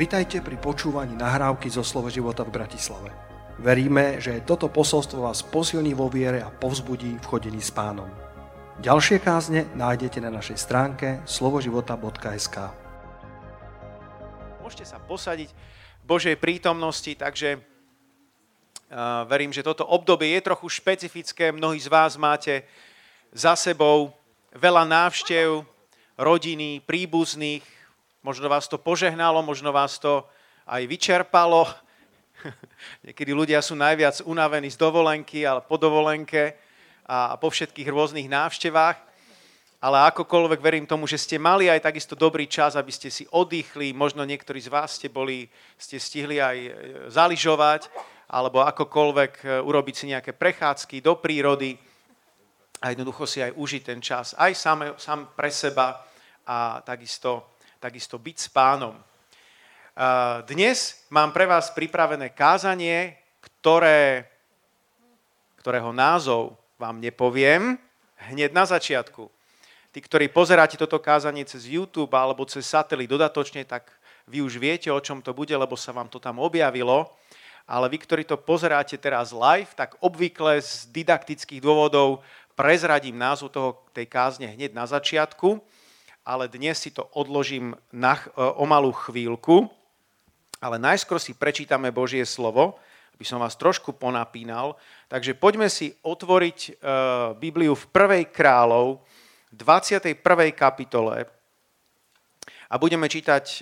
Vitajte pri počúvaní nahrávky zo Slovo života v Bratislave. Veríme, že toto posolstvo vás posilní vo viere a povzbudí v chodení s pánom. Ďalšie kázne nájdete na našej stránke slovoživota.sk Môžete sa posadiť v Božej prítomnosti, takže uh, verím, že toto obdobie je trochu špecifické. Mnohí z vás máte za sebou veľa návštev, rodiny, príbuzných, možno vás to požehnalo, možno vás to aj vyčerpalo. Niekedy ľudia sú najviac unavení z dovolenky, ale po dovolenke a po všetkých rôznych návštevách. Ale akokoľvek verím tomu, že ste mali aj takisto dobrý čas, aby ste si oddychli. Možno niektorí z vás ste, boli, ste stihli aj e, zaližovať, alebo akokoľvek e, urobiť si nejaké prechádzky do prírody a jednoducho si aj užiť ten čas aj sám, sám pre seba a takisto, takisto byť s pánom. Dnes mám pre vás pripravené kázanie, ktoré, ktorého názov vám nepoviem hneď na začiatku. Tí, ktorí pozeráte toto kázanie cez YouTube alebo cez satelit dodatočne, tak vy už viete, o čom to bude, lebo sa vám to tam objavilo. Ale vy, ktorí to pozeráte teraz live, tak obvykle z didaktických dôvodov prezradím názov toho, tej kázne hneď na začiatku, ale dnes si to odložím na, e, o malú chvíľku. Ale najskôr si prečítame Božie slovo, aby som vás trošku ponapínal. Takže poďme si otvoriť e, Bibliu v prvej kráľov, 21. kapitole, a budeme čítať e,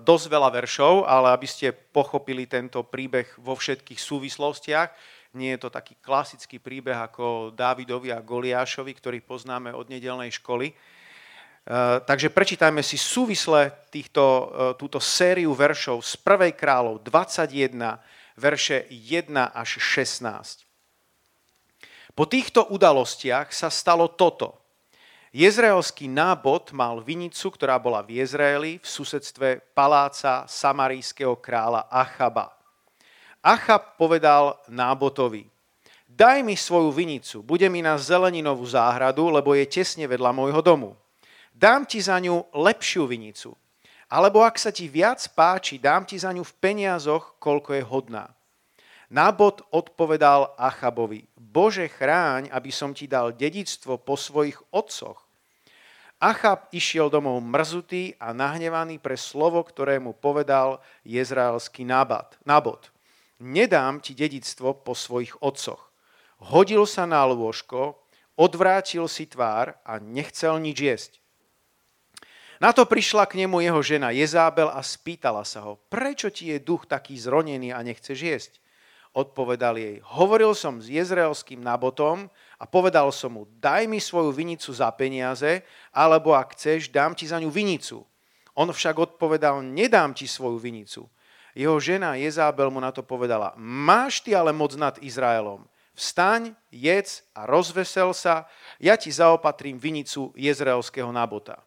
dosť veľa veršov, ale aby ste pochopili tento príbeh vo všetkých súvislostiach, nie je to taký klasický príbeh ako Dávidovi a Goliášovi, ktorý poznáme od nedelnej školy. E, takže prečítajme si súvisle týchto, e, túto sériu veršov z 1. kráľov 21, verše 1 až 16. Po týchto udalostiach sa stalo toto. Jezraelský nábod mal vinicu, ktorá bola v Jezraeli v susedstve paláca samarijského kráľa Achaba. Achab povedal Nábotovi, daj mi svoju vinicu, bude mi na zeleninovú záhradu, lebo je tesne vedľa môjho domu. Dám ti za ňu lepšiu vinicu. Alebo ak sa ti viac páči, dám ti za ňu v peniazoch, koľko je hodná. Nábot odpovedal Achabovi, Bože chráň, aby som ti dal dedictvo po svojich otcoch. Achab išiel domov mrzutý a nahnevaný pre slovo, ktoré mu povedal jezraelský nábot nedám ti dedictvo po svojich otcoch. Hodil sa na lôžko, odvrátil si tvár a nechcel nič jesť. Na to prišla k nemu jeho žena Jezábel a spýtala sa ho, prečo ti je duch taký zronený a nechceš jesť? Odpovedal jej, hovoril som s jezreelským nabotom a povedal som mu, daj mi svoju vinicu za peniaze, alebo ak chceš, dám ti za ňu vinicu. On však odpovedal, nedám ti svoju vinicu. Jeho žena Jezábel mu na to povedala, máš ty ale moc nad Izraelom. Vstaň, jedz a rozvesel sa, ja ti zaopatrím vinicu jezraelského nabota.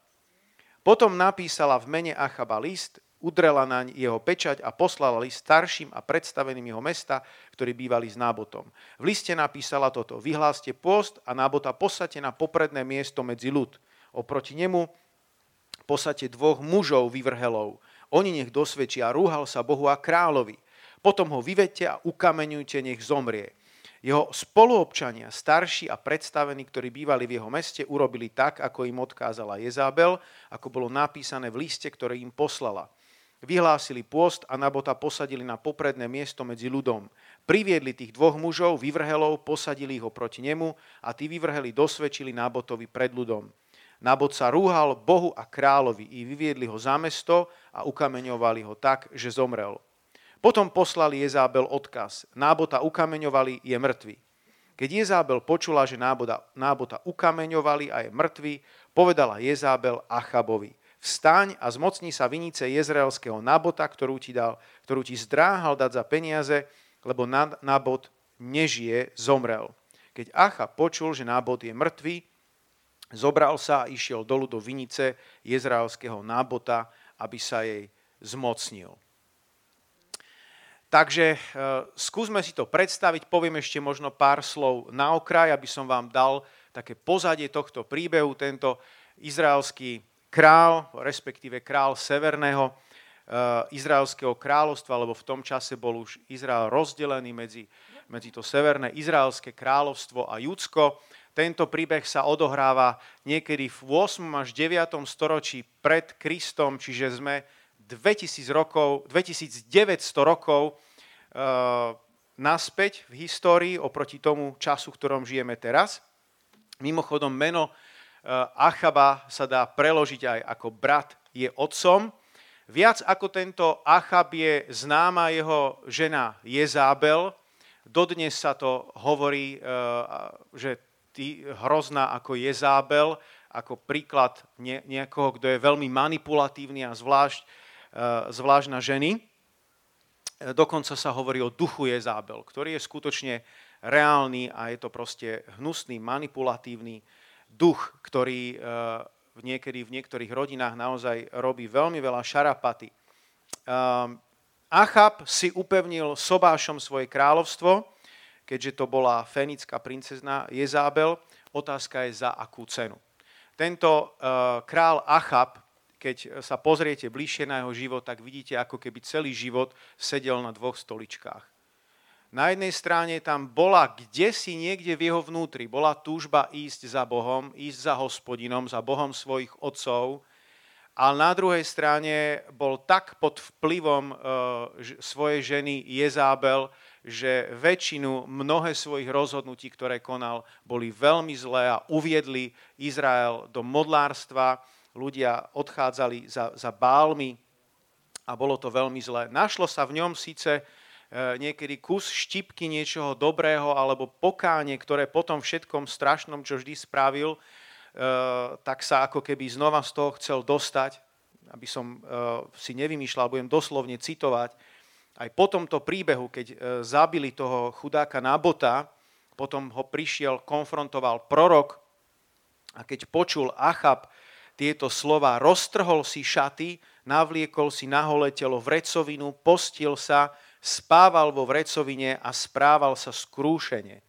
Potom napísala v mene Achaba list, udrela naň jeho pečať a poslala list starším a predstaveným jeho mesta, ktorí bývali s nábotom. V liste napísala toto, vyhláste post a nábota posate na popredné miesto medzi ľud. Oproti nemu posate dvoch mužov vyvrhelov, oni nech dosvedčia, rúhal sa Bohu a kráľovi. Potom ho vyvete a ukameňujte, nech zomrie. Jeho spoluobčania, starší a predstavení, ktorí bývali v jeho meste, urobili tak, ako im odkázala Jezábel, ako bolo napísané v liste, ktoré im poslala. Vyhlásili pôst a Nabota posadili na popredné miesto medzi ľudom. Priviedli tých dvoch mužov, vyvrhelov, posadili ho proti nemu a tí vyvrheli dosvedčili Nabotovi pred ľudom. Nabot sa rúhal Bohu a kráľovi i vyviedli ho za mesto a ukameňovali ho tak, že zomrel. Potom poslali Jezábel odkaz. Nábota ukameňovali, je mŕtvy. Keď Jezábel počula, že nábota, nábota ukameňovali a je mŕtvy, povedala Jezábel Achabovi. Vstaň a zmocni sa vinice jezraelského nábota, ktorú ti, dal, ktorú ti zdráhal dať za peniaze, lebo nábot nežije, zomrel. Keď Acha počul, že nábot je mŕtvy, Zobral sa a išiel dolu do vinice jezraelského nábota, aby sa jej zmocnil. Takže e, skúsme si to predstaviť, poviem ešte možno pár slov na okraj, aby som vám dal také pozadie tohto príbehu. Tento izraelský král, respektíve král Severného, e, Izraelského kráľovstva, lebo v tom čase bol už Izrael rozdelený medzi, medzi to severné Izraelské kráľovstvo a Judsko. Tento príbeh sa odohráva niekedy v 8. až 9. storočí pred Kristom, čiže sme 2000 rokov, 2900 rokov uh, naspäť v histórii oproti tomu času, v ktorom žijeme teraz. Mimochodom, meno uh, Achaba sa dá preložiť aj ako brat je otcom. Viac ako tento Achab je známa jeho žena Jezábel. Dodnes sa to hovorí, uh, že ty hrozná ako Jezábel, ako príklad niekoho, kto je veľmi manipulatívny a zvlášť Eh, zvlášť na ženy. Eh, dokonca sa hovorí o duchu Jezábel, ktorý je skutočne reálny a je to proste hnusný, manipulatívny duch, ktorý eh, niekedy v niektorých rodinách naozaj robí veľmi veľa šarapaty. Achab si upevnil sobášom svoje kráľovstvo, keďže to bola fenická princezna Jezábel. Otázka je za akú cenu. Tento král Achab keď sa pozriete bližšie na jeho život, tak vidíte, ako keby celý život sedel na dvoch stoličkách. Na jednej strane tam bola kde si niekde v jeho vnútri, bola túžba ísť za Bohom, ísť za hospodinom, za Bohom svojich otcov, ale na druhej strane bol tak pod vplyvom e, svojej ženy Jezábel, že väčšinu, mnohé svojich rozhodnutí, ktoré konal, boli veľmi zlé a uviedli Izrael do modlárstva, ľudia odchádzali za, za bálmi a bolo to veľmi zlé. Našlo sa v ňom síce e, niekedy kus štipky niečoho dobrého alebo pokánie, ktoré potom všetkom strašnom, čo vždy spravil, e, tak sa ako keby znova z toho chcel dostať, aby som e, si nevymýšľal, budem doslovne citovať. Aj po tomto príbehu, keď zabili toho chudáka Nabota, potom ho prišiel, konfrontoval prorok a keď počul Achab, tieto slova. Roztrhol si šaty, navliekol si na holé telo vrecovinu, postil sa, spával vo vrecovine a správal sa skrúšene.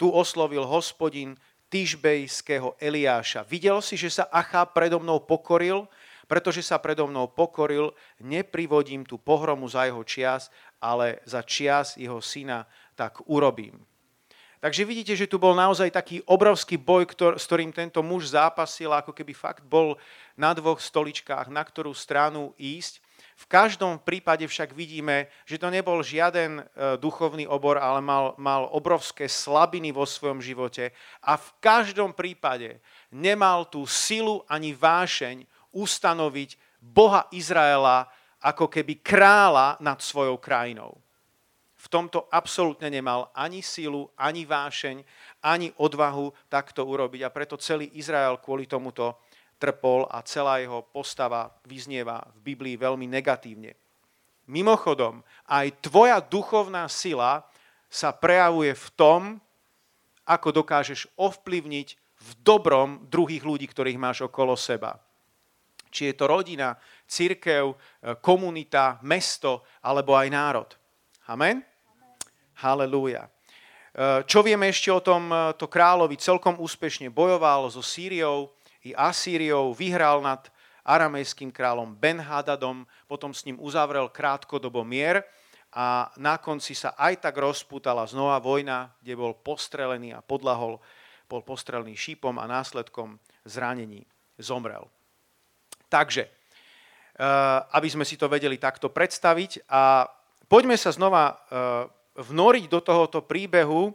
Tu oslovil hospodin Tyžbejského Eliáša. Videl si, že sa Achá predo mnou pokoril, pretože sa predo mnou pokoril, neprivodím tú pohromu za jeho čias, ale za čias jeho syna tak urobím. Takže vidíte, že tu bol naozaj taký obrovský boj, ktor- s ktorým tento muž zápasil, ako keby fakt bol na dvoch stoličkách, na ktorú stranu ísť. V každom prípade však vidíme, že to nebol žiaden e, duchovný obor, ale mal, mal obrovské slabiny vo svojom živote a v každom prípade nemal tú silu ani vášeň ustanoviť Boha Izraela ako keby kráľa nad svojou krajinou v tomto absolútne nemal ani silu, ani vášeň, ani odvahu takto urobiť. A preto celý Izrael kvôli tomuto trpol a celá jeho postava vyznieva v Biblii veľmi negatívne. Mimochodom, aj tvoja duchovná sila sa prejavuje v tom, ako dokážeš ovplyvniť v dobrom druhých ľudí, ktorých máš okolo seba. Či je to rodina, církev, komunita, mesto alebo aj národ. Amen? Halelúja. Eh, čo vieme ešte o tom, eh, to kráľovi celkom úspešne bojoval so Sýriou i Asýriou, vyhral nad aramejským kráľom Ben-Hadadom, potom s ním uzavrel krátkodobo mier a na konci sa aj tak rozputala znova vojna, kde bol postrelený a podlahol, bol postrelený šípom a následkom zranení zomrel. Takže, eh, aby sme si to vedeli takto predstaviť a poďme sa znova vnoriť do tohoto príbehu,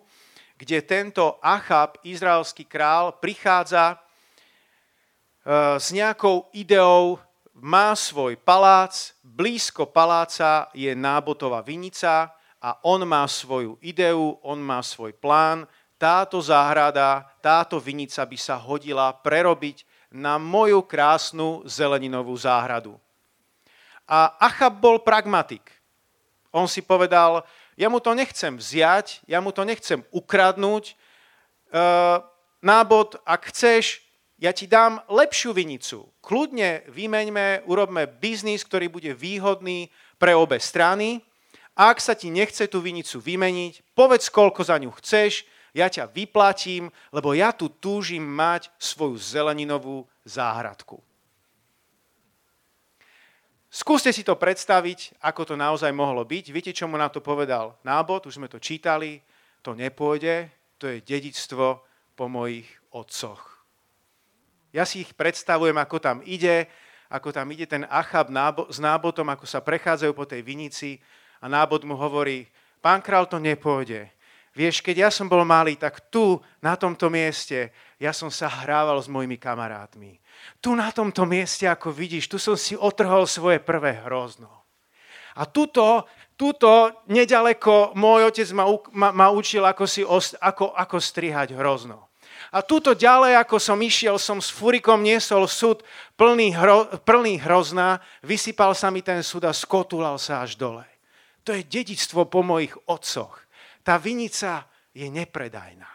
kde tento Achab, izraelský král, prichádza e, s nejakou ideou, má svoj palác, blízko paláca je nábotová vinica a on má svoju ideu, on má svoj plán. Táto záhrada, táto vinica by sa hodila prerobiť na moju krásnu zeleninovú záhradu. A Achab bol pragmatik. On si povedal, ja mu to nechcem vziať, ja mu to nechcem ukradnúť. E, nábod, ak chceš, ja ti dám lepšiu vinicu. Kľudne vymeňme, urobme biznis, ktorý bude výhodný pre obe strany. Ak sa ti nechce tú vinicu vymeniť, povedz, koľko za ňu chceš, ja ťa vyplatím, lebo ja tu túžim mať svoju zeleninovú záhradku. Skúste si to predstaviť, ako to naozaj mohlo byť. Viete, čo mu na to povedal nábod? Už sme to čítali. To nepôjde, to je dedičstvo po mojich otcoch. Ja si ich predstavujem, ako tam ide, ako tam ide ten Achab s nábotom, ako sa prechádzajú po tej vinici a nábod mu hovorí, pán král, to nepôjde. Vieš, keď ja som bol malý, tak tu, na tomto mieste, ja som sa hrával s mojimi kamarátmi. Tu na tomto mieste, ako vidíš, tu som si otrhol svoje prvé hrozno. A tuto, tuto nedaleko môj otec ma, ma, ma učil, ako, si ako, ako strihať hrozno. A tuto ďalej, ako som išiel, som s furikom niesol súd plný, hro, plný hrozná, vysypal sa mi ten súd a skotulal sa až dole. To je dedictvo po mojich otcoch. Tá vinica je nepredajná.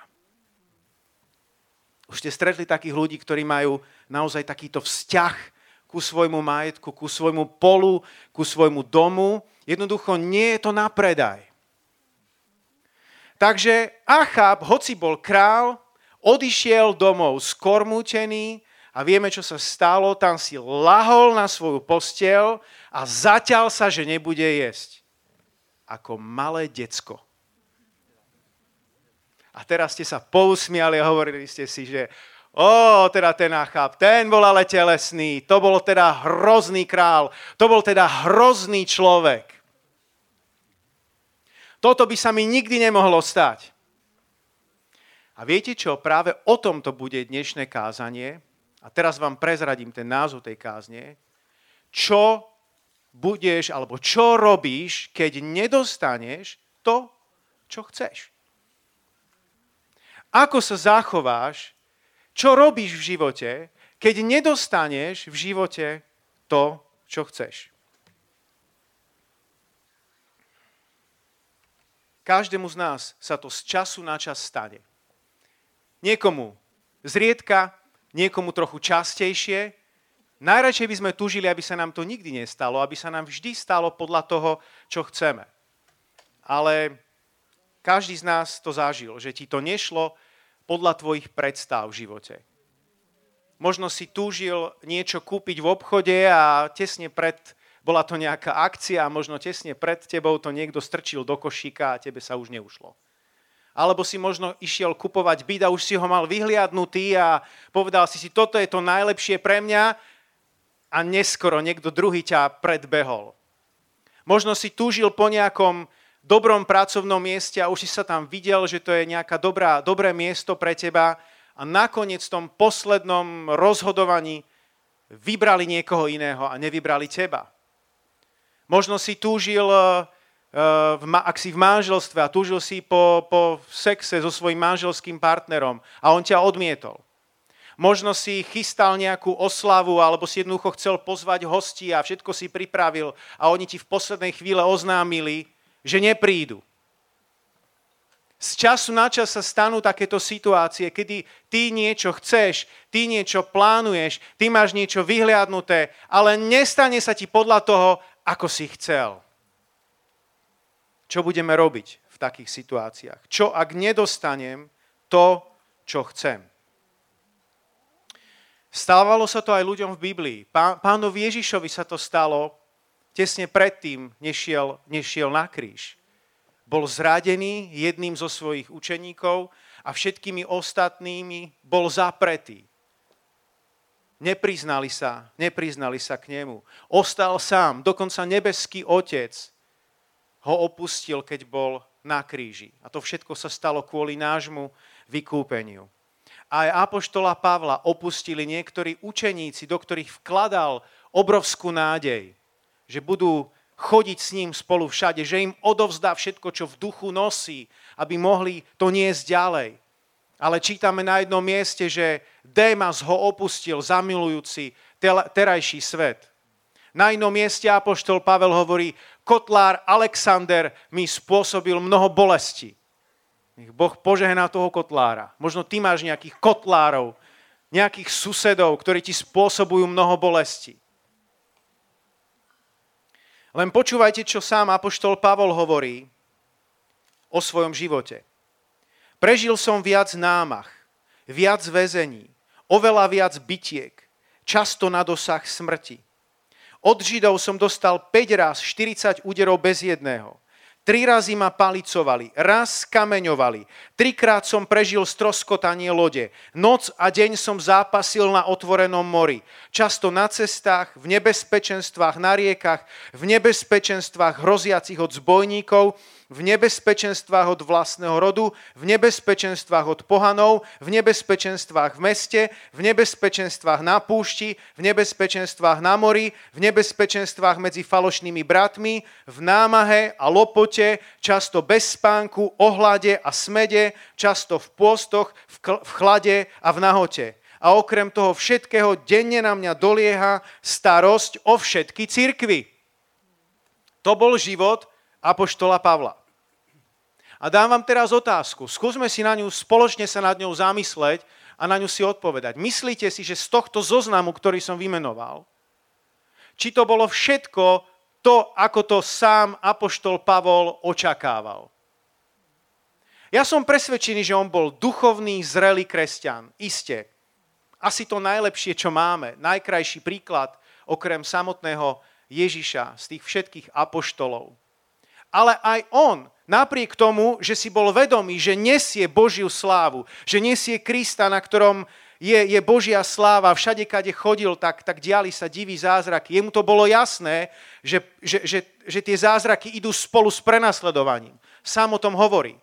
Už ste stretli takých ľudí, ktorí majú naozaj takýto vzťah ku svojmu majetku, ku svojmu polu, ku svojmu domu. Jednoducho nie je to na predaj. Takže Achab, hoci bol král, odišiel domov skormútený a vieme, čo sa stalo. Tam si lahol na svoju postel a zaťal sa, že nebude jesť. Ako malé decko. A teraz ste sa pousmiali a hovorili ste si, že Ó, teda ten Achab, ten bol ale telesný, to bol teda hrozný král, to bol teda hrozný človek. Toto by sa mi nikdy nemohlo stať. A viete čo, práve o tomto bude dnešné kázanie, a teraz vám prezradím ten názov tej kázne, čo budeš, alebo čo robíš, keď nedostaneš to, čo chceš. Ako sa zachováš, čo robíš v živote, keď nedostaneš v živote to, čo chceš. Každému z nás sa to z času na čas stane. Niekomu zriedka, niekomu trochu častejšie. Najradšej by sme tužili, aby sa nám to nikdy nestalo, aby sa nám vždy stalo podľa toho, čo chceme. Ale každý z nás to zažil, že ti to nešlo podľa tvojich predstav v živote. Možno si túžil niečo kúpiť v obchode a tesne pred, bola to nejaká akcia a možno tesne pred tebou to niekto strčil do košíka a tebe sa už neušlo. Alebo si možno išiel kupovať byt a už si ho mal vyhliadnutý a povedal si si, toto je to najlepšie pre mňa a neskoro niekto druhý ťa predbehol. Možno si túžil po nejakom dobrom pracovnom mieste a už si sa tam videl, že to je nejaká dobrá, dobré miesto pre teba a nakoniec v tom poslednom rozhodovaní vybrali niekoho iného a nevybrali teba. Možno si túžil, eh, ak si v manželstve a túžil si po, po sexe so svojím manželským partnerom a on ťa odmietol. Možno si chystal nejakú oslavu alebo si jednoducho chcel pozvať hostí a všetko si pripravil a oni ti v poslednej chvíle oznámili, že neprídu. Z času na čas sa stanú takéto situácie, kedy ty niečo chceš, ty niečo plánuješ, ty máš niečo vyhliadnuté, ale nestane sa ti podľa toho, ako si chcel. Čo budeme robiť v takých situáciách? Čo ak nedostanem to, čo chcem? Stávalo sa to aj ľuďom v Biblii. Pánovi Ježišovi sa to stalo tesne predtým, než šiel, než šiel na kríž. Bol zradený jedným zo svojich učeníkov a všetkými ostatnými bol zapretý. Nepriznali sa, nepriznali sa k nemu. Ostal sám, dokonca nebeský otec ho opustil, keď bol na kríži. A to všetko sa stalo kvôli nášmu vykúpeniu. A aj Apoštola Pavla opustili niektorí učeníci, do ktorých vkladal obrovskú nádej že budú chodiť s ním spolu všade, že im odovzdá všetko, čo v duchu nosí, aby mohli to niesť ďalej. Ale čítame na jednom mieste, že Démas ho opustil, zamilujúci terajší svet. Na inom mieste Apoštol Pavel hovorí, kotlár Alexander mi spôsobil mnoho bolesti. Nech Boh požehná toho kotlára. Možno ty máš nejakých kotlárov, nejakých susedov, ktorí ti spôsobujú mnoho bolesti. Len počúvajte, čo sám Apoštol Pavol hovorí o svojom živote. Prežil som viac námach, viac väzení, oveľa viac bytiek, často na dosah smrti. Od Židov som dostal 5 raz 40 úderov bez jedného. Tri razy ma palicovali, raz kameňovali, trikrát som prežil stroskotanie lode, noc a deň som zápasil na otvorenom mori, často na cestách, v nebezpečenstvách na riekach, v nebezpečenstvách hroziacich od zbojníkov, v nebezpečenstvách od vlastného rodu, v nebezpečenstvách od pohanov, v nebezpečenstvách v meste, v nebezpečenstvách na púšti, v nebezpečenstvách na mori, v nebezpečenstvách medzi falošnými bratmi, v námahe a lopote, často bez spánku, ohlade a smede, často v pôstoch, v chlade a v nahote. A okrem toho všetkého denne na mňa dolieha starosť o všetky cirkvy. To bol život, apoštola Pavla. A dám vám teraz otázku. Skúsme si na ňu, spoločne sa nad ňou zamysleť a na ňu si odpovedať. Myslíte si, že z tohto zoznamu, ktorý som vymenoval, či to bolo všetko to, ako to sám apoštol Pavol očakával? Ja som presvedčený, že on bol duchovný, zrelý kresťan. Isté. Asi to najlepšie, čo máme. Najkrajší príklad, okrem samotného Ježiša, z tých všetkých apoštolov ale aj on, napriek tomu, že si bol vedomý, že nesie Božiu slávu, že nesie Krista, na ktorom je, je Božia sláva, všade, kade chodil, tak, tak diali sa diví zázraky. Jemu to bolo jasné, že, že, že, že tie zázraky idú spolu s prenasledovaním. Sám o tom hovorí.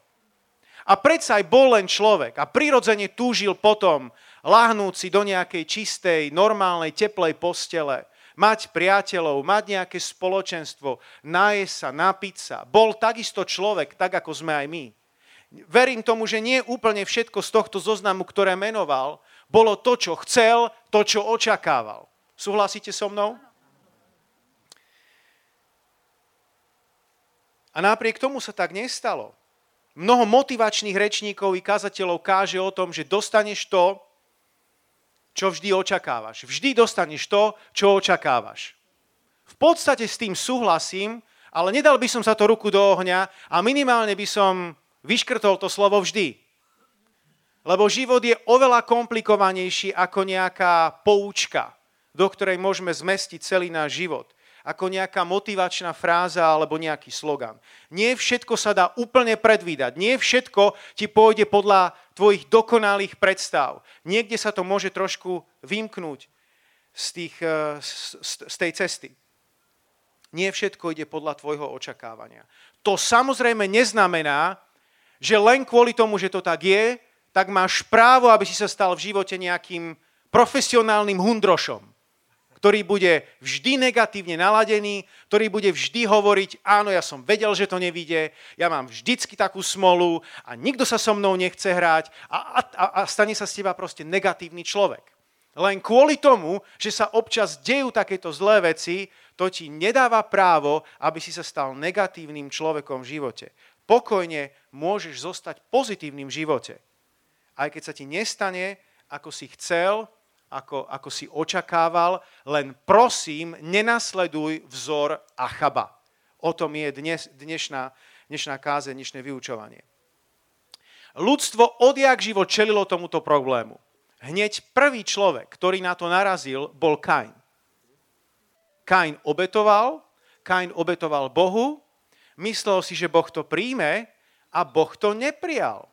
A predsa aj bol len človek a prirodzene túžil potom lahnúci do nejakej čistej, normálnej, teplej postele, mať priateľov, mať nejaké spoločenstvo, najesť sa, napiť sa. Bol takisto človek, tak ako sme aj my. Verím tomu, že nie úplne všetko z tohto zoznamu, ktoré menoval, bolo to, čo chcel, to, čo očakával. Súhlasíte so mnou? A napriek tomu sa tak nestalo. Mnoho motivačných rečníkov i kazateľov káže o tom, že dostaneš to, čo vždy očakávaš. Vždy dostaneš to, čo očakávaš. V podstate s tým súhlasím, ale nedal by som sa to ruku do ohňa a minimálne by som vyškrtol to slovo vždy. Lebo život je oveľa komplikovanejší ako nejaká poučka, do ktorej môžeme zmestiť celý náš život ako nejaká motivačná fráza alebo nejaký slogan. Nie všetko sa dá úplne predvídať. Nie všetko ti pôjde podľa tvojich dokonalých predstav. Niekde sa to môže trošku vymknúť z, tých, eh, z, z tej cesty. Nie všetko ide podľa tvojho očakávania. To samozrejme neznamená, že len kvôli tomu, že to tak je, tak máš právo, aby si sa stal v živote nejakým profesionálnym hundrošom ktorý bude vždy negatívne naladený, ktorý bude vždy hovoriť, áno, ja som vedel, že to nevidie, ja mám vždycky takú smolu a nikto sa so mnou nechce hrať a, a, a stane sa z teba proste negatívny človek. Len kvôli tomu, že sa občas dejú takéto zlé veci, to ti nedáva právo, aby si sa stal negatívnym človekom v živote. Pokojne môžeš zostať pozitívnym v živote. Aj keď sa ti nestane, ako si chcel, ako, ako si očakával, len prosím, nenasleduj vzor Achaba. O tom je dnes, dnešná, dnešná káze, dnešné vyučovanie. Ľudstvo odjak živo čelilo tomuto problému. Hneď prvý človek, ktorý na to narazil, bol Kain. Kain obetoval, Kain obetoval Bohu, myslel si, že Boh to príjme a Boh to neprijal.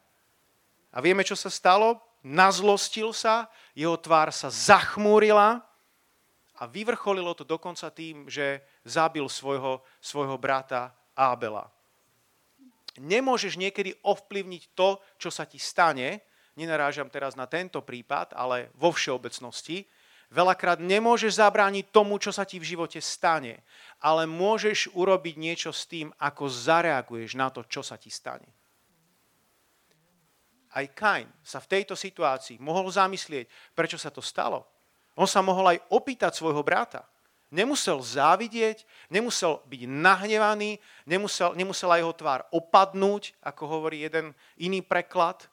A vieme, čo sa stalo? nazlostil sa, jeho tvár sa zachmúrila a vyvrcholilo to dokonca tým, že zabil svojho, svojho brata Ábela. Nemôžeš niekedy ovplyvniť to, čo sa ti stane, nenarážam teraz na tento prípad, ale vo všeobecnosti, veľakrát nemôžeš zabrániť tomu, čo sa ti v živote stane, ale môžeš urobiť niečo s tým, ako zareaguješ na to, čo sa ti stane aj Kain sa v tejto situácii mohol zamyslieť, prečo sa to stalo. On sa mohol aj opýtať svojho brata. Nemusel závidieť, nemusel byť nahnevaný, nemusel, nemusela jeho tvár opadnúť, ako hovorí jeden iný preklad,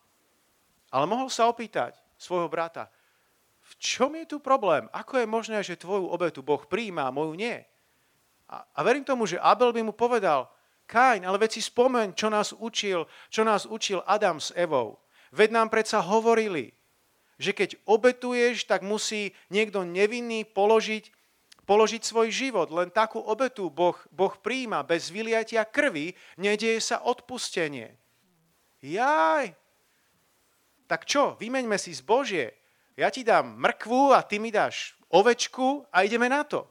ale mohol sa opýtať svojho brata, v čom je tu problém? Ako je možné, že tvoju obetu Boh príjma a moju nie? A, a verím tomu, že Abel by mu povedal, Kain, ale veď si spomeň, čo nás učil, čo nás učil Adam s Evou. Veď nám predsa hovorili, že keď obetuješ, tak musí niekto nevinný položiť položiť svoj život. Len takú obetu boh, boh príjma. Bez vyliatia krvi nedieje sa odpustenie. Jaj. Tak čo, vymeňme si zbožie. Ja ti dám mrkvu a ty mi dáš ovečku a ideme na to.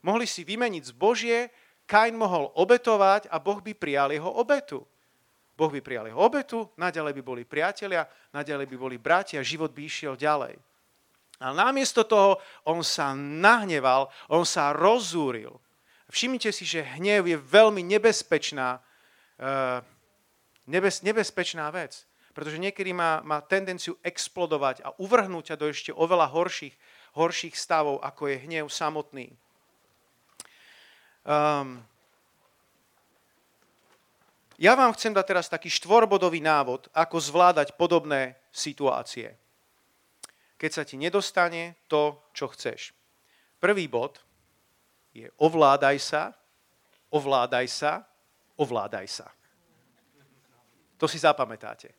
Mohli si vymeniť zbožie, Kain mohol obetovať a Boh by prijal jeho obetu. Boh by prijal jeho obetu, naďalej by boli priatelia, naďalej by boli bratia, život by išiel ďalej. Ale namiesto toho on sa nahneval, on sa rozúril. Všimnite si, že hnev je veľmi nebezpečná, uh, nebez, nebezpečná vec. Pretože niekedy má, má tendenciu explodovať a uvrhnúť ťa do ešte oveľa horších, horších stavov, ako je hnev samotný. Um, ja vám chcem dať teraz taký štvorbodový návod, ako zvládať podobné situácie. Keď sa ti nedostane to, čo chceš. Prvý bod je ovládaj sa, ovládaj sa, ovládaj sa. To si zapamätáte.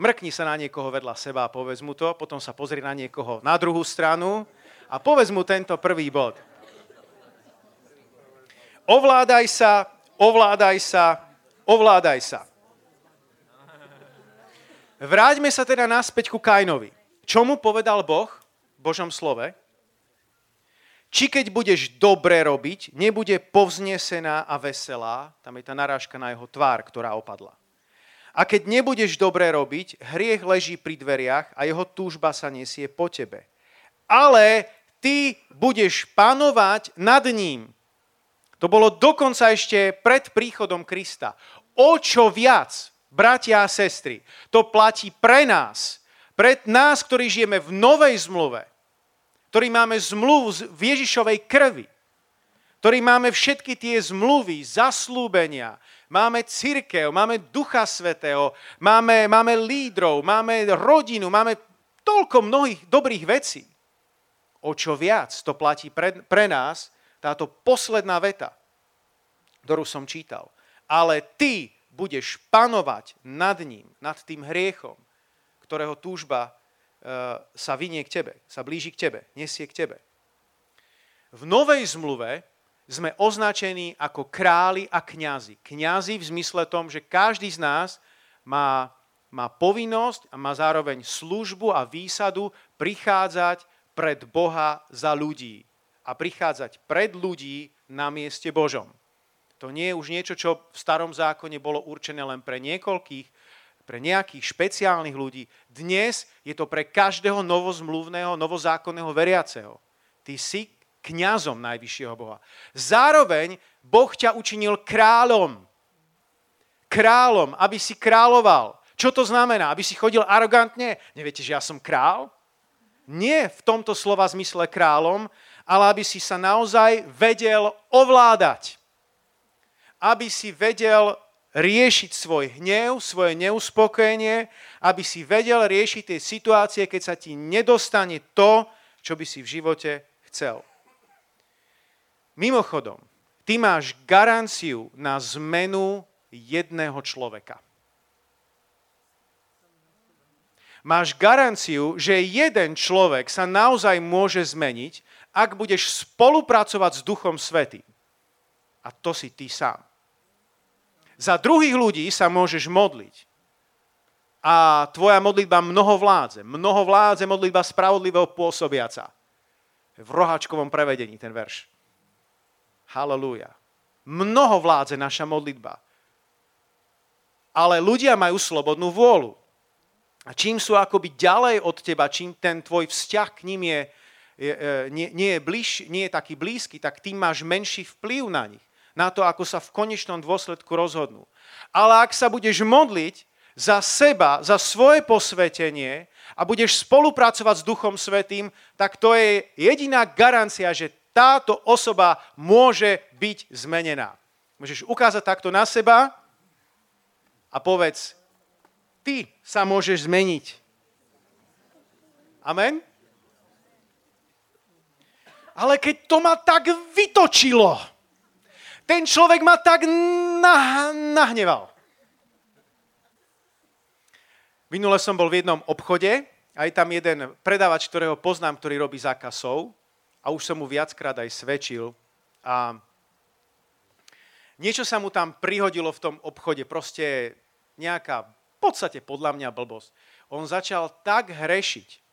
Mrkni sa na niekoho vedľa seba a povedz mu to, potom sa pozri na niekoho na druhú stranu a povedz mu tento prvý bod. Ovládaj sa, ovládaj sa, ovládaj sa. Vráťme sa teda naspäť ku Kainovi. Čo mu povedal Boh v Božom slove? Či keď budeš dobre robiť, nebude povznesená a veselá, tam je tá narážka na jeho tvár, ktorá opadla. A keď nebudeš dobre robiť, hriech leží pri dveriach a jeho túžba sa nesie po tebe. Ale ty budeš panovať nad ním. To bolo dokonca ešte pred príchodom Krista. O čo viac, bratia a sestry, to platí pre nás, pre nás, ktorí žijeme v novej zmluve, ktorí máme zmluvu v Ježišovej krvi, ktorí máme všetky tie zmluvy, zaslúbenia, máme církev, máme Ducha Svetého, máme, máme lídrov, máme rodinu, máme toľko mnohých dobrých vecí. O čo viac to platí pre, pre nás, táto posledná veta, ktorú som čítal. Ale ty budeš panovať nad ním, nad tým hriechom, ktorého túžba e, sa vynie k tebe, sa blíži k tebe, nesie k tebe. V Novej zmluve sme označení ako králi a kňazi. Kňazi v zmysle tom, že každý z nás má, má povinnosť a má zároveň službu a výsadu prichádzať pred Boha za ľudí a prichádzať pred ľudí na mieste Božom. To nie je už niečo, čo v starom zákone bolo určené len pre niekoľkých, pre nejakých špeciálnych ľudí. Dnes je to pre každého novozmluvného, novozákonného veriaceho. Ty si kňazom najvyššieho Boha. Zároveň Boh ťa učinil kráľom. Kráľom, aby si kráľoval. Čo to znamená? Aby si chodil arogantne? Neviete, že ja som král? nie v tomto slova zmysle kráľom, ale aby si sa naozaj vedel ovládať. Aby si vedel riešiť svoj hnev, svoje neuspokojenie, aby si vedel riešiť tie situácie, keď sa ti nedostane to, čo by si v živote chcel. Mimochodom, ty máš garanciu na zmenu jedného človeka. máš garanciu, že jeden človek sa naozaj môže zmeniť, ak budeš spolupracovať s Duchom Svetým. A to si ty sám. Za druhých ľudí sa môžeš modliť. A tvoja modlitba mnoho vládze. Mnoho vládze modlitba spravodlivého pôsobiaca. V roháčkovom prevedení ten verš. Halelúja. Mnoho vládze naša modlitba. Ale ľudia majú slobodnú vôľu. A čím sú akoby ďalej od teba, čím ten tvoj vzťah k ním je, nie, nie, je bliž, nie je taký blízky, tak tým máš menší vplyv na nich. Na to, ako sa v konečnom dôsledku rozhodnú. Ale ak sa budeš modliť za seba, za svoje posvetenie a budeš spolupracovať s Duchom Svetým, tak to je jediná garancia, že táto osoba môže byť zmenená. Môžeš ukázať takto na seba a povedz, ty sa môžeš zmeniť. Amen? Ale keď to ma tak vytočilo, ten človek ma tak nah- nahneval. Minule som bol v jednom obchode a je tam jeden predávač, ktorého poznám, ktorý robí zákazov a už som mu viackrát aj svedčil. A niečo sa mu tam prihodilo v tom obchode, proste nejaká v podstate podľa mňa blbosť. On začal tak hrešiť,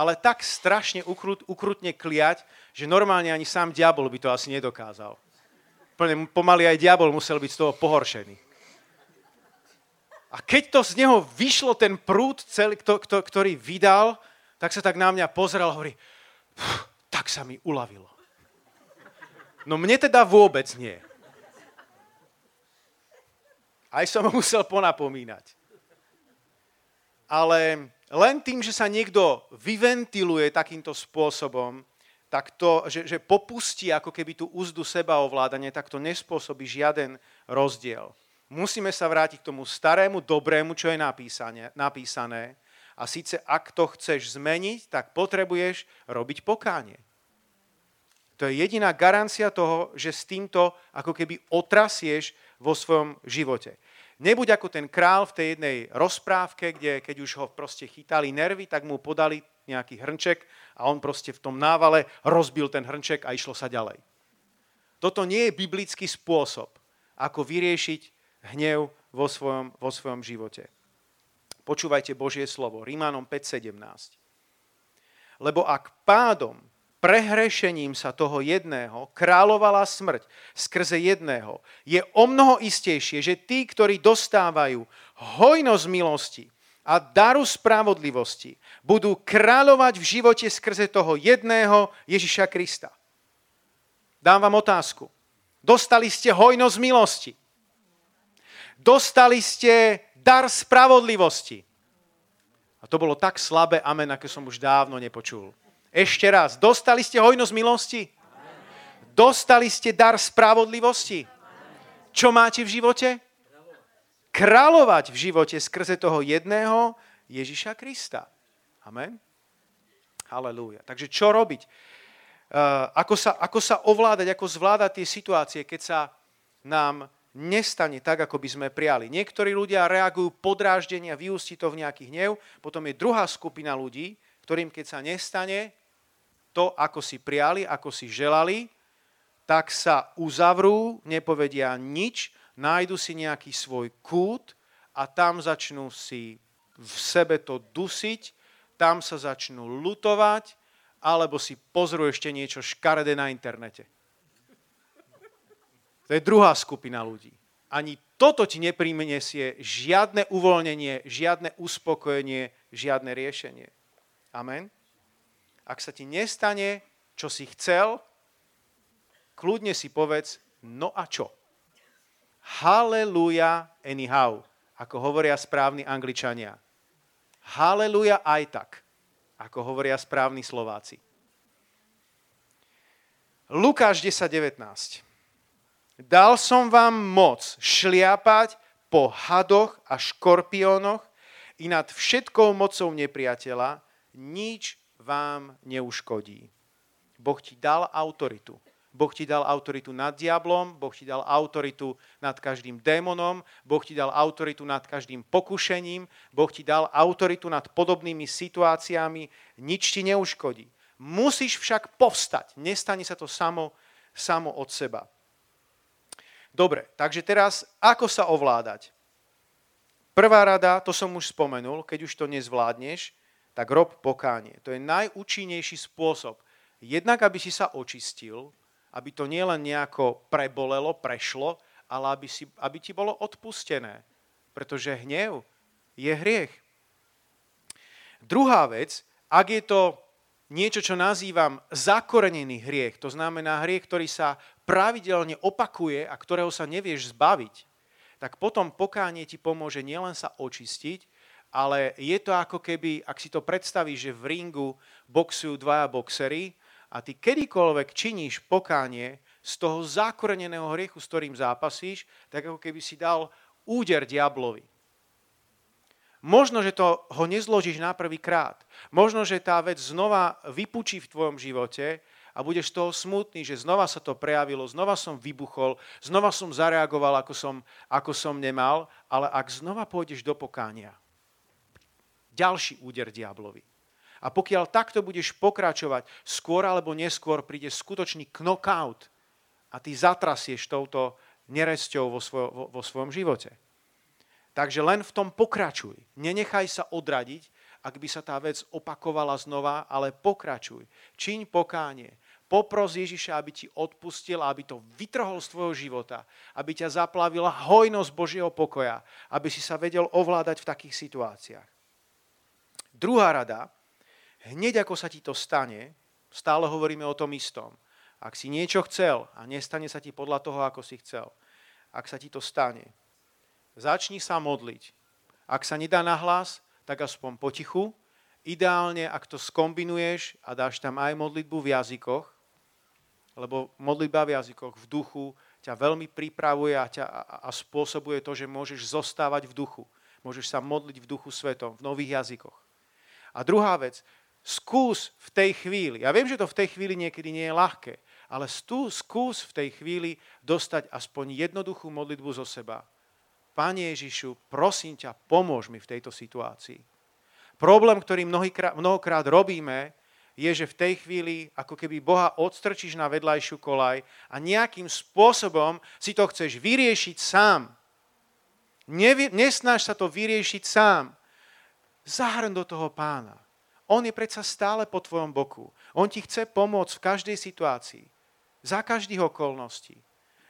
ale tak strašne ukrut, ukrutne kliať, že normálne ani sám diabol by to asi nedokázal. Pomaly aj diabol musel byť z toho pohoršený. A keď to z neho vyšlo, ten prúd, celý, kto, kto, ktorý vydal, tak sa tak na mňa pozrel a hovorí, tak sa mi uľavilo. No mne teda vôbec nie. Aj som ho musel ponapomínať. Ale len tým, že sa niekto vyventiluje takýmto spôsobom, tak to, že, že popustí ako keby tú úzdu sebaovládanie, tak to nespôsobí žiaden rozdiel musíme sa vrátiť k tomu starému, dobrému, čo je napísané, napísané. A síce, ak to chceš zmeniť, tak potrebuješ robiť pokánie. To je jediná garancia toho, že s týmto ako keby otrasieš vo svojom živote. Nebuď ako ten král v tej jednej rozprávke, kde keď už ho proste chytali nervy, tak mu podali nejaký hrnček a on proste v tom návale rozbil ten hrnček a išlo sa ďalej. Toto nie je biblický spôsob, ako vyriešiť hnev vo svojom, vo svojom živote. Počúvajte Božie slovo, Rímanom 5.17. Lebo ak pádom, prehrešením sa toho jedného kráľovala smrť skrze jedného, je o mnoho istejšie, že tí, ktorí dostávajú hojnosť milosti a daru spravodlivosti, budú kráľovať v živote skrze toho jedného Ježiša Krista. Dám vám otázku. Dostali ste hojnosť milosti. Dostali ste dar spravodlivosti. A to bolo tak slabé amen, aké som už dávno nepočul. Ešte raz, dostali ste hojnosť milosti? Dostali ste dar spravodlivosti? Čo máte v živote? Kráľovať v živote skrze toho jedného Ježiša Krista. Amen. Halelúja. Takže čo robiť? Uh, ako, sa, ako sa ovládať, ako zvládať tie situácie, keď sa nám nestane tak, ako by sme prijali. Niektorí ľudia reagujú podráždenie a vyústi to v nejaký hnev. Potom je druhá skupina ľudí, ktorým keď sa nestane to, ako si prijali, ako si želali, tak sa uzavrú, nepovedia nič, nájdu si nejaký svoj kút a tam začnú si v sebe to dusiť, tam sa začnú lutovať, alebo si pozrú ešte niečo škaredé na internete. To je druhá skupina ľudí. Ani toto ti neprinesie žiadne uvoľnenie, žiadne uspokojenie, žiadne riešenie. Amen. Ak sa ti nestane, čo si chcel, kľudne si povedz, no a čo? Haleluja anyhow, ako hovoria správni angličania. Haleluja aj tak, ako hovoria správni Slováci. Lukáš 10.19. Dal som vám moc šliapať po hadoch a škorpiónoch i nad všetkou mocou nepriateľa nič vám neuškodí. Boh ti dal autoritu. Boh ti dal autoritu nad diablom, Boh ti dal autoritu nad každým démonom, Boh ti dal autoritu nad každým pokušením, Boh ti dal autoritu nad podobnými situáciami, nič ti neuškodí. Musíš však povstať, nestane sa to samo, samo od seba. Dobre, takže teraz ako sa ovládať? Prvá rada, to som už spomenul, keď už to nezvládneš, tak rob pokánie. To je najúčinnejší spôsob. Jednak, aby si sa očistil, aby to nielen nejako prebolelo, prešlo, ale aby, si, aby ti bolo odpustené. Pretože hnev je hriech. Druhá vec, ak je to niečo, čo nazývam zakorenený hriech, to znamená hriech, ktorý sa pravidelne opakuje a ktorého sa nevieš zbaviť, tak potom pokánie ti pomôže nielen sa očistiť, ale je to ako keby, ak si to predstavíš, že v ringu boxujú dvaja boxery a ty kedykoľvek činíš pokánie z toho zakoreneného hriechu, s ktorým zápasíš, tak ako keby si dal úder diablovi. Možno, že to ho nezložíš na prvý krát. Možno, že tá vec znova vypučí v tvojom živote a budeš toho smutný, že znova sa to prejavilo, znova som vybuchol, znova som zareagoval, ako som, ako som nemal, ale ak znova pôjdeš do pokánia, ďalší úder diablovi. A pokiaľ takto budeš pokračovať, skôr alebo neskôr príde skutočný knockout a ty zatrasieš touto neresťou vo, svoj, vo, vo svojom živote. Takže len v tom pokračuj. Nenechaj sa odradiť, ak by sa tá vec opakovala znova, ale pokračuj. Čiň pokánie. Popros Ježiša, aby ti odpustil, aby to vytrhol z tvojho života, aby ťa zaplavila hojnosť Božieho pokoja, aby si sa vedel ovládať v takých situáciách. Druhá rada, hneď ako sa ti to stane, stále hovoríme o tom istom. Ak si niečo chcel a nestane sa ti podľa toho, ako si chcel, ak sa ti to stane, začni sa modliť. Ak sa nedá nahlas, tak aspoň potichu. Ideálne, ak to skombinuješ a dáš tam aj modlitbu v jazykoch, lebo modlitba v jazykoch, v duchu, ťa veľmi pripravuje a, ťa, a, a spôsobuje to, že môžeš zostávať v duchu. Môžeš sa modliť v duchu svetom, v nových jazykoch. A druhá vec, skús v tej chvíli, ja viem, že to v tej chvíli niekedy nie je ľahké, ale stú, skús v tej chvíli dostať aspoň jednoduchú modlitbu zo seba. Pane Ježišu, prosím ťa, pomôž mi v tejto situácii. Problém, ktorý mnohokrát, mnohokrát robíme, je, že v tej chvíli ako keby Boha odstrčíš na vedľajšiu kolaj a nejakým spôsobom si to chceš vyriešiť sám. Nevy, nesnáš sa to vyriešiť sám. Zahrň do toho pána. On je predsa stále po tvojom boku. On ti chce pomôcť v každej situácii. Za každých okolností.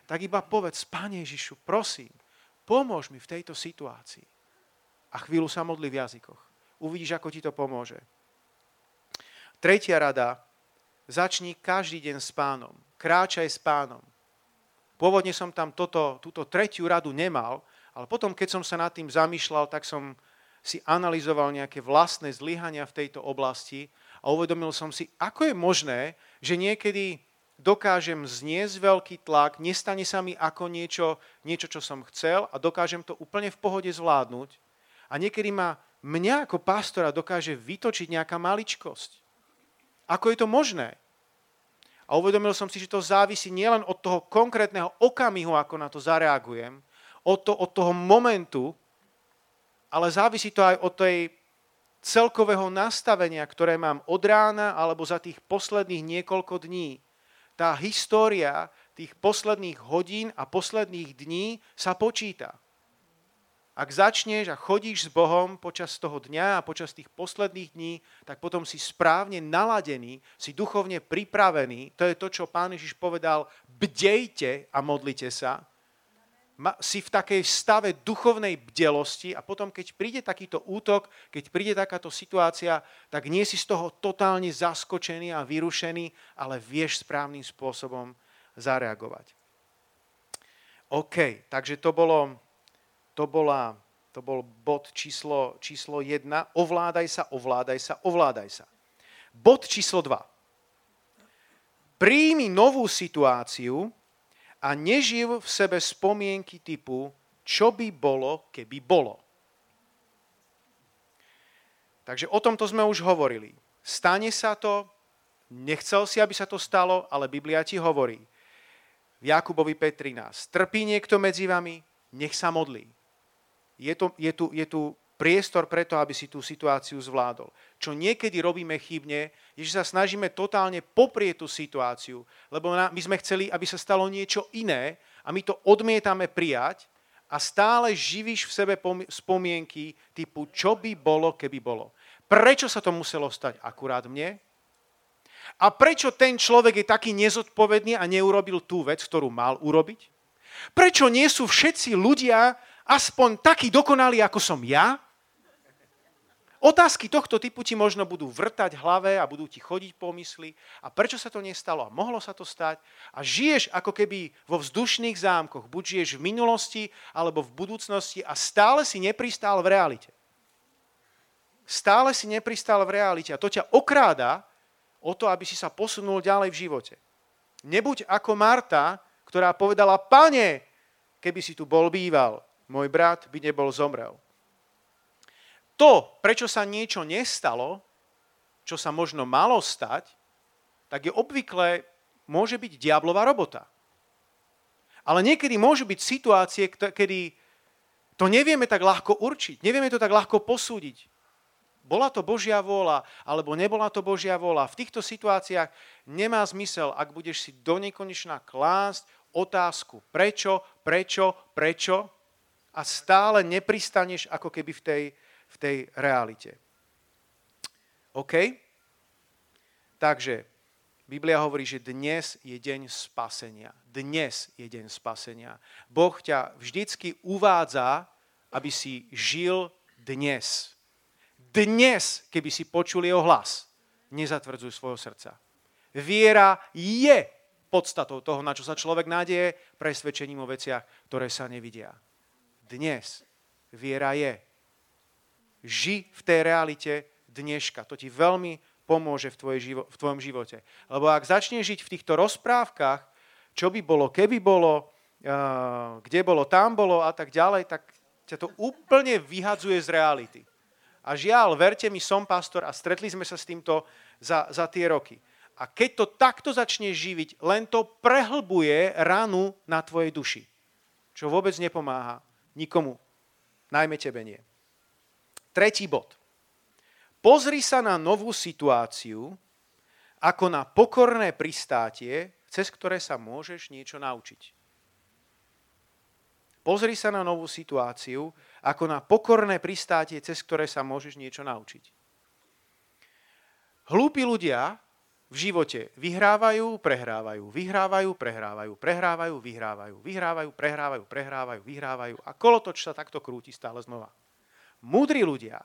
Tak iba povedz, Pane Ježišu, prosím, pomôž mi v tejto situácii. A chvíľu sa modli v jazykoch. Uvidíš, ako ti to pomôže. Tretia rada, začni každý deň s pánom. Kráčaj s pánom. Pôvodne som tam toto, túto tretiu radu nemal, ale potom, keď som sa nad tým zamýšľal, tak som si analyzoval nejaké vlastné zlyhania v tejto oblasti a uvedomil som si, ako je možné, že niekedy dokážem zniesť veľký tlak, nestane sa mi ako niečo, niečo, čo som chcel a dokážem to úplne v pohode zvládnuť. A niekedy ma mňa ako pastora dokáže vytočiť nejaká maličkosť. Ako je to možné? A uvedomil som si, že to závisí nielen od toho konkrétneho okamihu, ako na to zareagujem, od, to, od toho momentu, ale závisí to aj od tej celkového nastavenia, ktoré mám od rána alebo za tých posledných niekoľko dní. Tá história tých posledných hodín a posledných dní sa počíta. Ak začneš a chodíš s Bohom počas toho dňa a počas tých posledných dní, tak potom si správne naladený, si duchovne pripravený. To je to, čo pán Ježiš povedal, bdejte a modlite sa. Si v takej stave duchovnej bdelosti a potom, keď príde takýto útok, keď príde takáto situácia, tak nie si z toho totálne zaskočený a vyrušený, ale vieš správnym spôsobom zareagovať. OK, takže to bolo to, bola, to bol bod číslo, číslo 1. Ovládaj sa, ovládaj sa, ovládaj sa. Bod číslo 2. Príjmi novú situáciu a neživ v sebe spomienky typu, čo by bolo, keby bolo. Takže o tomto sme už hovorili. Stane sa to, nechcel si, aby sa to stalo, ale Biblia ti hovorí. V Jakubovi 5.13. Trpí niekto medzi vami, nech sa modlí je, to, je, tu, je tu priestor preto, aby si tú situáciu zvládol. Čo niekedy robíme chybne, je, že sa snažíme totálne poprieť tú situáciu, lebo my sme chceli, aby sa stalo niečo iné a my to odmietame prijať a stále živíš v sebe spomienky typu, čo by bolo, keby bolo. Prečo sa to muselo stať akurát mne? A prečo ten človek je taký nezodpovedný a neurobil tú vec, ktorú mal urobiť? Prečo nie sú všetci ľudia aspoň taký dokonalý, ako som ja? Otázky tohto typu ti možno budú vrtať hlave a budú ti chodiť po mysli. A prečo sa to nestalo? A mohlo sa to stať? A žiješ ako keby vo vzdušných zámkoch. Buď žiješ v minulosti, alebo v budúcnosti a stále si nepristál v realite. Stále si nepristál v realite. A to ťa okráda o to, aby si sa posunul ďalej v živote. Nebuď ako Marta, ktorá povedala, pane, keby si tu bol býval, môj brat by nebol zomrel. To, prečo sa niečo nestalo, čo sa možno malo stať, tak je obvykle, môže byť diablová robota. Ale niekedy môžu byť situácie, kedy to nevieme tak ľahko určiť, nevieme to tak ľahko posúdiť. bola to Božia vôľa, alebo nebola to Božia vôľa. V týchto situáciách nemá zmysel, ak budeš si do nekonečna klásť otázku prečo, prečo, prečo a stále nepristaneš ako keby v tej, v tej realite. OK? Takže Biblia hovorí, že dnes je deň spasenia. Dnes je deň spasenia. Boh ťa vždycky uvádza, aby si žil dnes. Dnes, keby si počul jeho hlas, nezatvrdzuj svojho srdca. Viera je podstatou toho, na čo sa človek nádeje, presvedčením o veciach, ktoré sa nevidia. Dnes viera je. Ži v tej realite dneška. To ti veľmi pomôže v, tvojej živo- v tvojom živote. Lebo ak začneš žiť v týchto rozprávkach, čo by bolo, keby bolo, uh, kde bolo, tam bolo a tak ďalej, tak ťa to úplne vyhadzuje z reality. A žiaľ, verte mi, som pastor a stretli sme sa s týmto za, za tie roky. A keď to takto začneš živiť, len to prehlbuje ranu na tvojej duši. Čo vôbec nepomáha nikomu. Najmä tebe nie. Tretí bod. Pozri sa na novú situáciu ako na pokorné pristátie, cez ktoré sa môžeš niečo naučiť. Pozri sa na novú situáciu ako na pokorné pristátie, cez ktoré sa môžeš niečo naučiť. Hlúpi ľudia v živote vyhrávajú, prehrávajú, vyhrávajú, prehrávajú, prehrávajú, vyhrávajú, vyhrávajú, prehrávajú, prehrávajú, vyhrávajú a kolotoč sa takto krúti stále znova. Múdri ľudia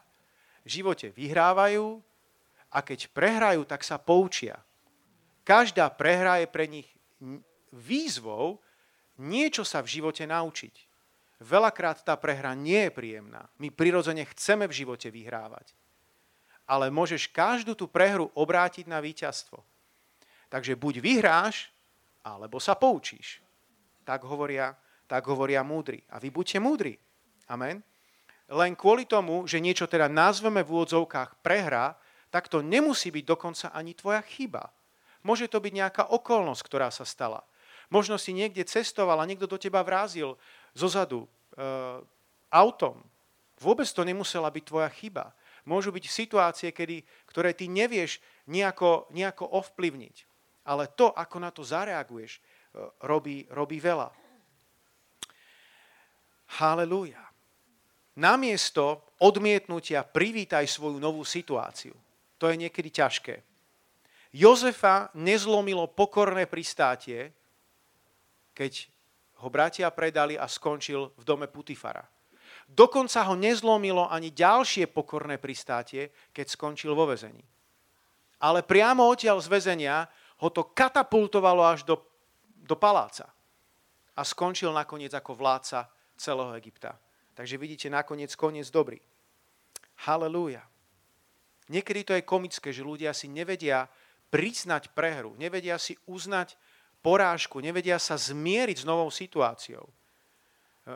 v živote vyhrávajú a keď prehrajú, tak sa poučia. Každá prehra je pre nich výzvou niečo sa v živote naučiť. Veľakrát tá prehra nie je príjemná. My prirodzene chceme v živote vyhrávať. Ale môžeš každú tú prehru obrátiť na víťazstvo. Takže buď vyhráš, alebo sa poučíš. Tak hovoria, tak hovoria múdri. A vy buďte múdri. Amen len kvôli tomu, že niečo teda nazveme v úvodzovkách prehra, tak to nemusí byť dokonca ani tvoja chyba. Môže to byť nejaká okolnosť, ktorá sa stala. Možno si niekde cestoval a niekto do teba vrázil zozadu e, autom. Vôbec to nemusela byť tvoja chyba. Môžu byť situácie, kedy, ktoré ty nevieš nejako, nejako ovplyvniť. Ale to, ako na to zareaguješ, e, robí, robí veľa. Halelúja namiesto odmietnutia privítaj svoju novú situáciu. To je niekedy ťažké. Jozefa nezlomilo pokorné pristátie, keď ho bratia predali a skončil v dome Putifara. Dokonca ho nezlomilo ani ďalšie pokorné pristátie, keď skončil vo vezení. Ale priamo odtiaľ z väzenia ho to katapultovalo až do, do paláca. A skončil nakoniec ako vládca celého Egypta. Takže vidíte nakoniec koniec dobrý. Halelúja. Niekedy to je komické, že ľudia si nevedia priznať prehru, nevedia si uznať porážku, nevedia sa zmieriť s novou situáciou. E,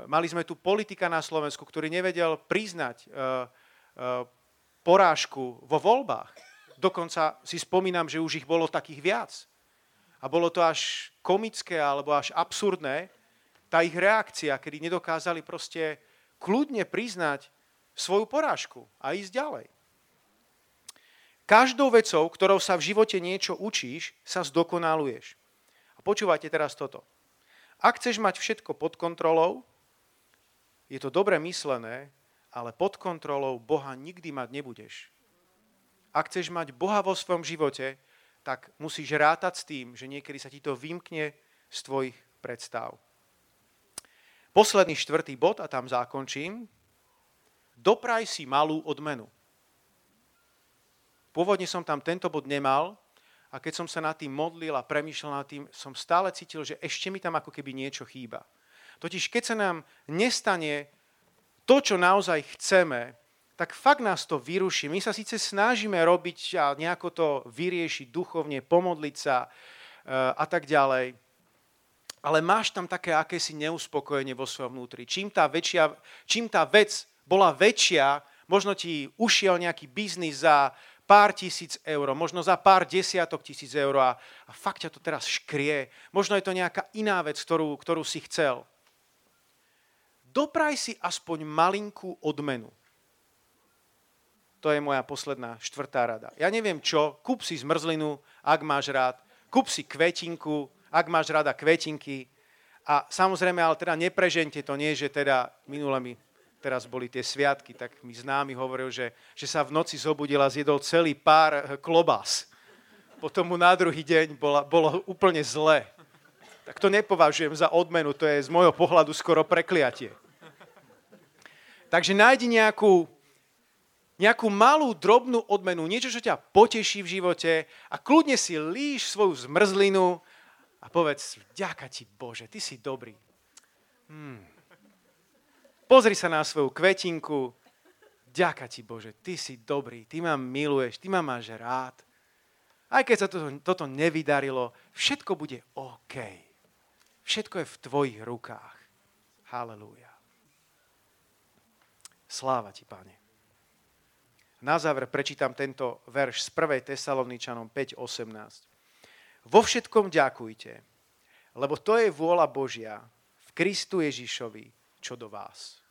mali sme tu politika na Slovensku, ktorý nevedel priznať e, e, porážku vo voľbách. Dokonca si spomínam, že už ich bolo takých viac. A bolo to až komické alebo až absurdné, tá ich reakcia, kedy nedokázali proste kľudne priznať svoju porážku a ísť ďalej. Každou vecou, ktorou sa v živote niečo učíš, sa zdokonaluješ. A počúvajte teraz toto. Ak chceš mať všetko pod kontrolou, je to dobre myslené, ale pod kontrolou Boha nikdy mať nebudeš. Ak chceš mať Boha vo svojom živote, tak musíš rátať s tým, že niekedy sa ti to vymkne z tvojich predstav. Posledný štvrtý bod, a tam zákončím. Dopraj si malú odmenu. Pôvodne som tam tento bod nemal a keď som sa nad tým modlil a premýšľal nad tým, som stále cítil, že ešte mi tam ako keby niečo chýba. Totiž keď sa nám nestane to, čo naozaj chceme, tak fakt nás to vyruší. My sa síce snažíme robiť a nejako to vyriešiť duchovne, pomodliť sa e, a tak ďalej, ale máš tam také akési neuspokojenie vo svojom vnútri. Čím tá, väčšia, čím tá vec bola väčšia, možno ti ušiel nejaký biznis za pár tisíc eur, možno za pár desiatok tisíc eur a, a fakt ťa to teraz škrie. Možno je to nejaká iná vec, ktorú, ktorú si chcel. Dopraj si aspoň malinkú odmenu. To je moja posledná štvrtá rada. Ja neviem čo, kúp si zmrzlinu, ak máš rád, kúp si kvetinku, ak máš rada kvetinky. A samozrejme, ale teda neprežente to, nie, že teda minule mi teraz boli tie sviatky, tak mi známy hovoril, že, že sa v noci zobudil a zjedol celý pár eh, klobás. Potom mu na druhý deň bola, bolo úplne zle. Tak to nepovažujem za odmenu, to je z môjho pohľadu skoro prekliatie. Takže nájdi nejakú, nejakú malú, drobnú odmenu, niečo, čo ťa poteší v živote a kľudne si líš svoju zmrzlinu a povedz, ďaká ti Bože, ty si dobrý. Hmm. Pozri sa na svoju kvetinku, ďaká ti Bože, ty si dobrý, ty ma miluješ, ty ma máš rád. Aj keď sa toto, toto nevydarilo, všetko bude OK. Všetko je v tvojich rukách. Halelúja. Sláva ti, Pane. Na záver prečítam tento verš z 1. Tesaloničanom 5.18. Vo všetkom ďakujte, lebo to je vôľa Božia v Kristu Ježišovi, čo do vás.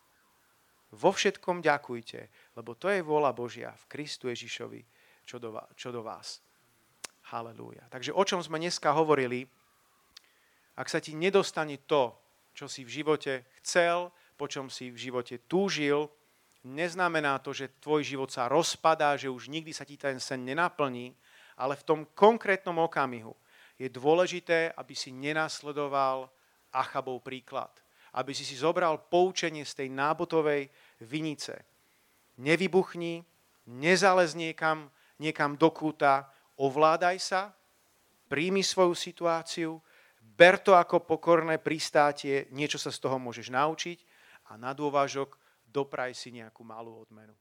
Vo všetkom ďakujte, lebo to je vôľa Božia v Kristu Ježišovi, čo do, čo do vás. Halelúja. Takže o čom sme dneska hovorili, ak sa ti nedostane to, čo si v živote chcel, po čom si v živote túžil, neznamená to, že tvoj život sa rozpadá, že už nikdy sa ti ten sen nenaplní, ale v tom konkrétnom okamihu je dôležité, aby si nenasledoval Achabov príklad. Aby si si zobral poučenie z tej nábotovej vinice. Nevybuchni, nezalez niekam, niekam do kúta, ovládaj sa, príjmi svoju situáciu, ber to ako pokorné pristátie, niečo sa z toho môžeš naučiť a na dôvažok dopraj si nejakú malú odmenu.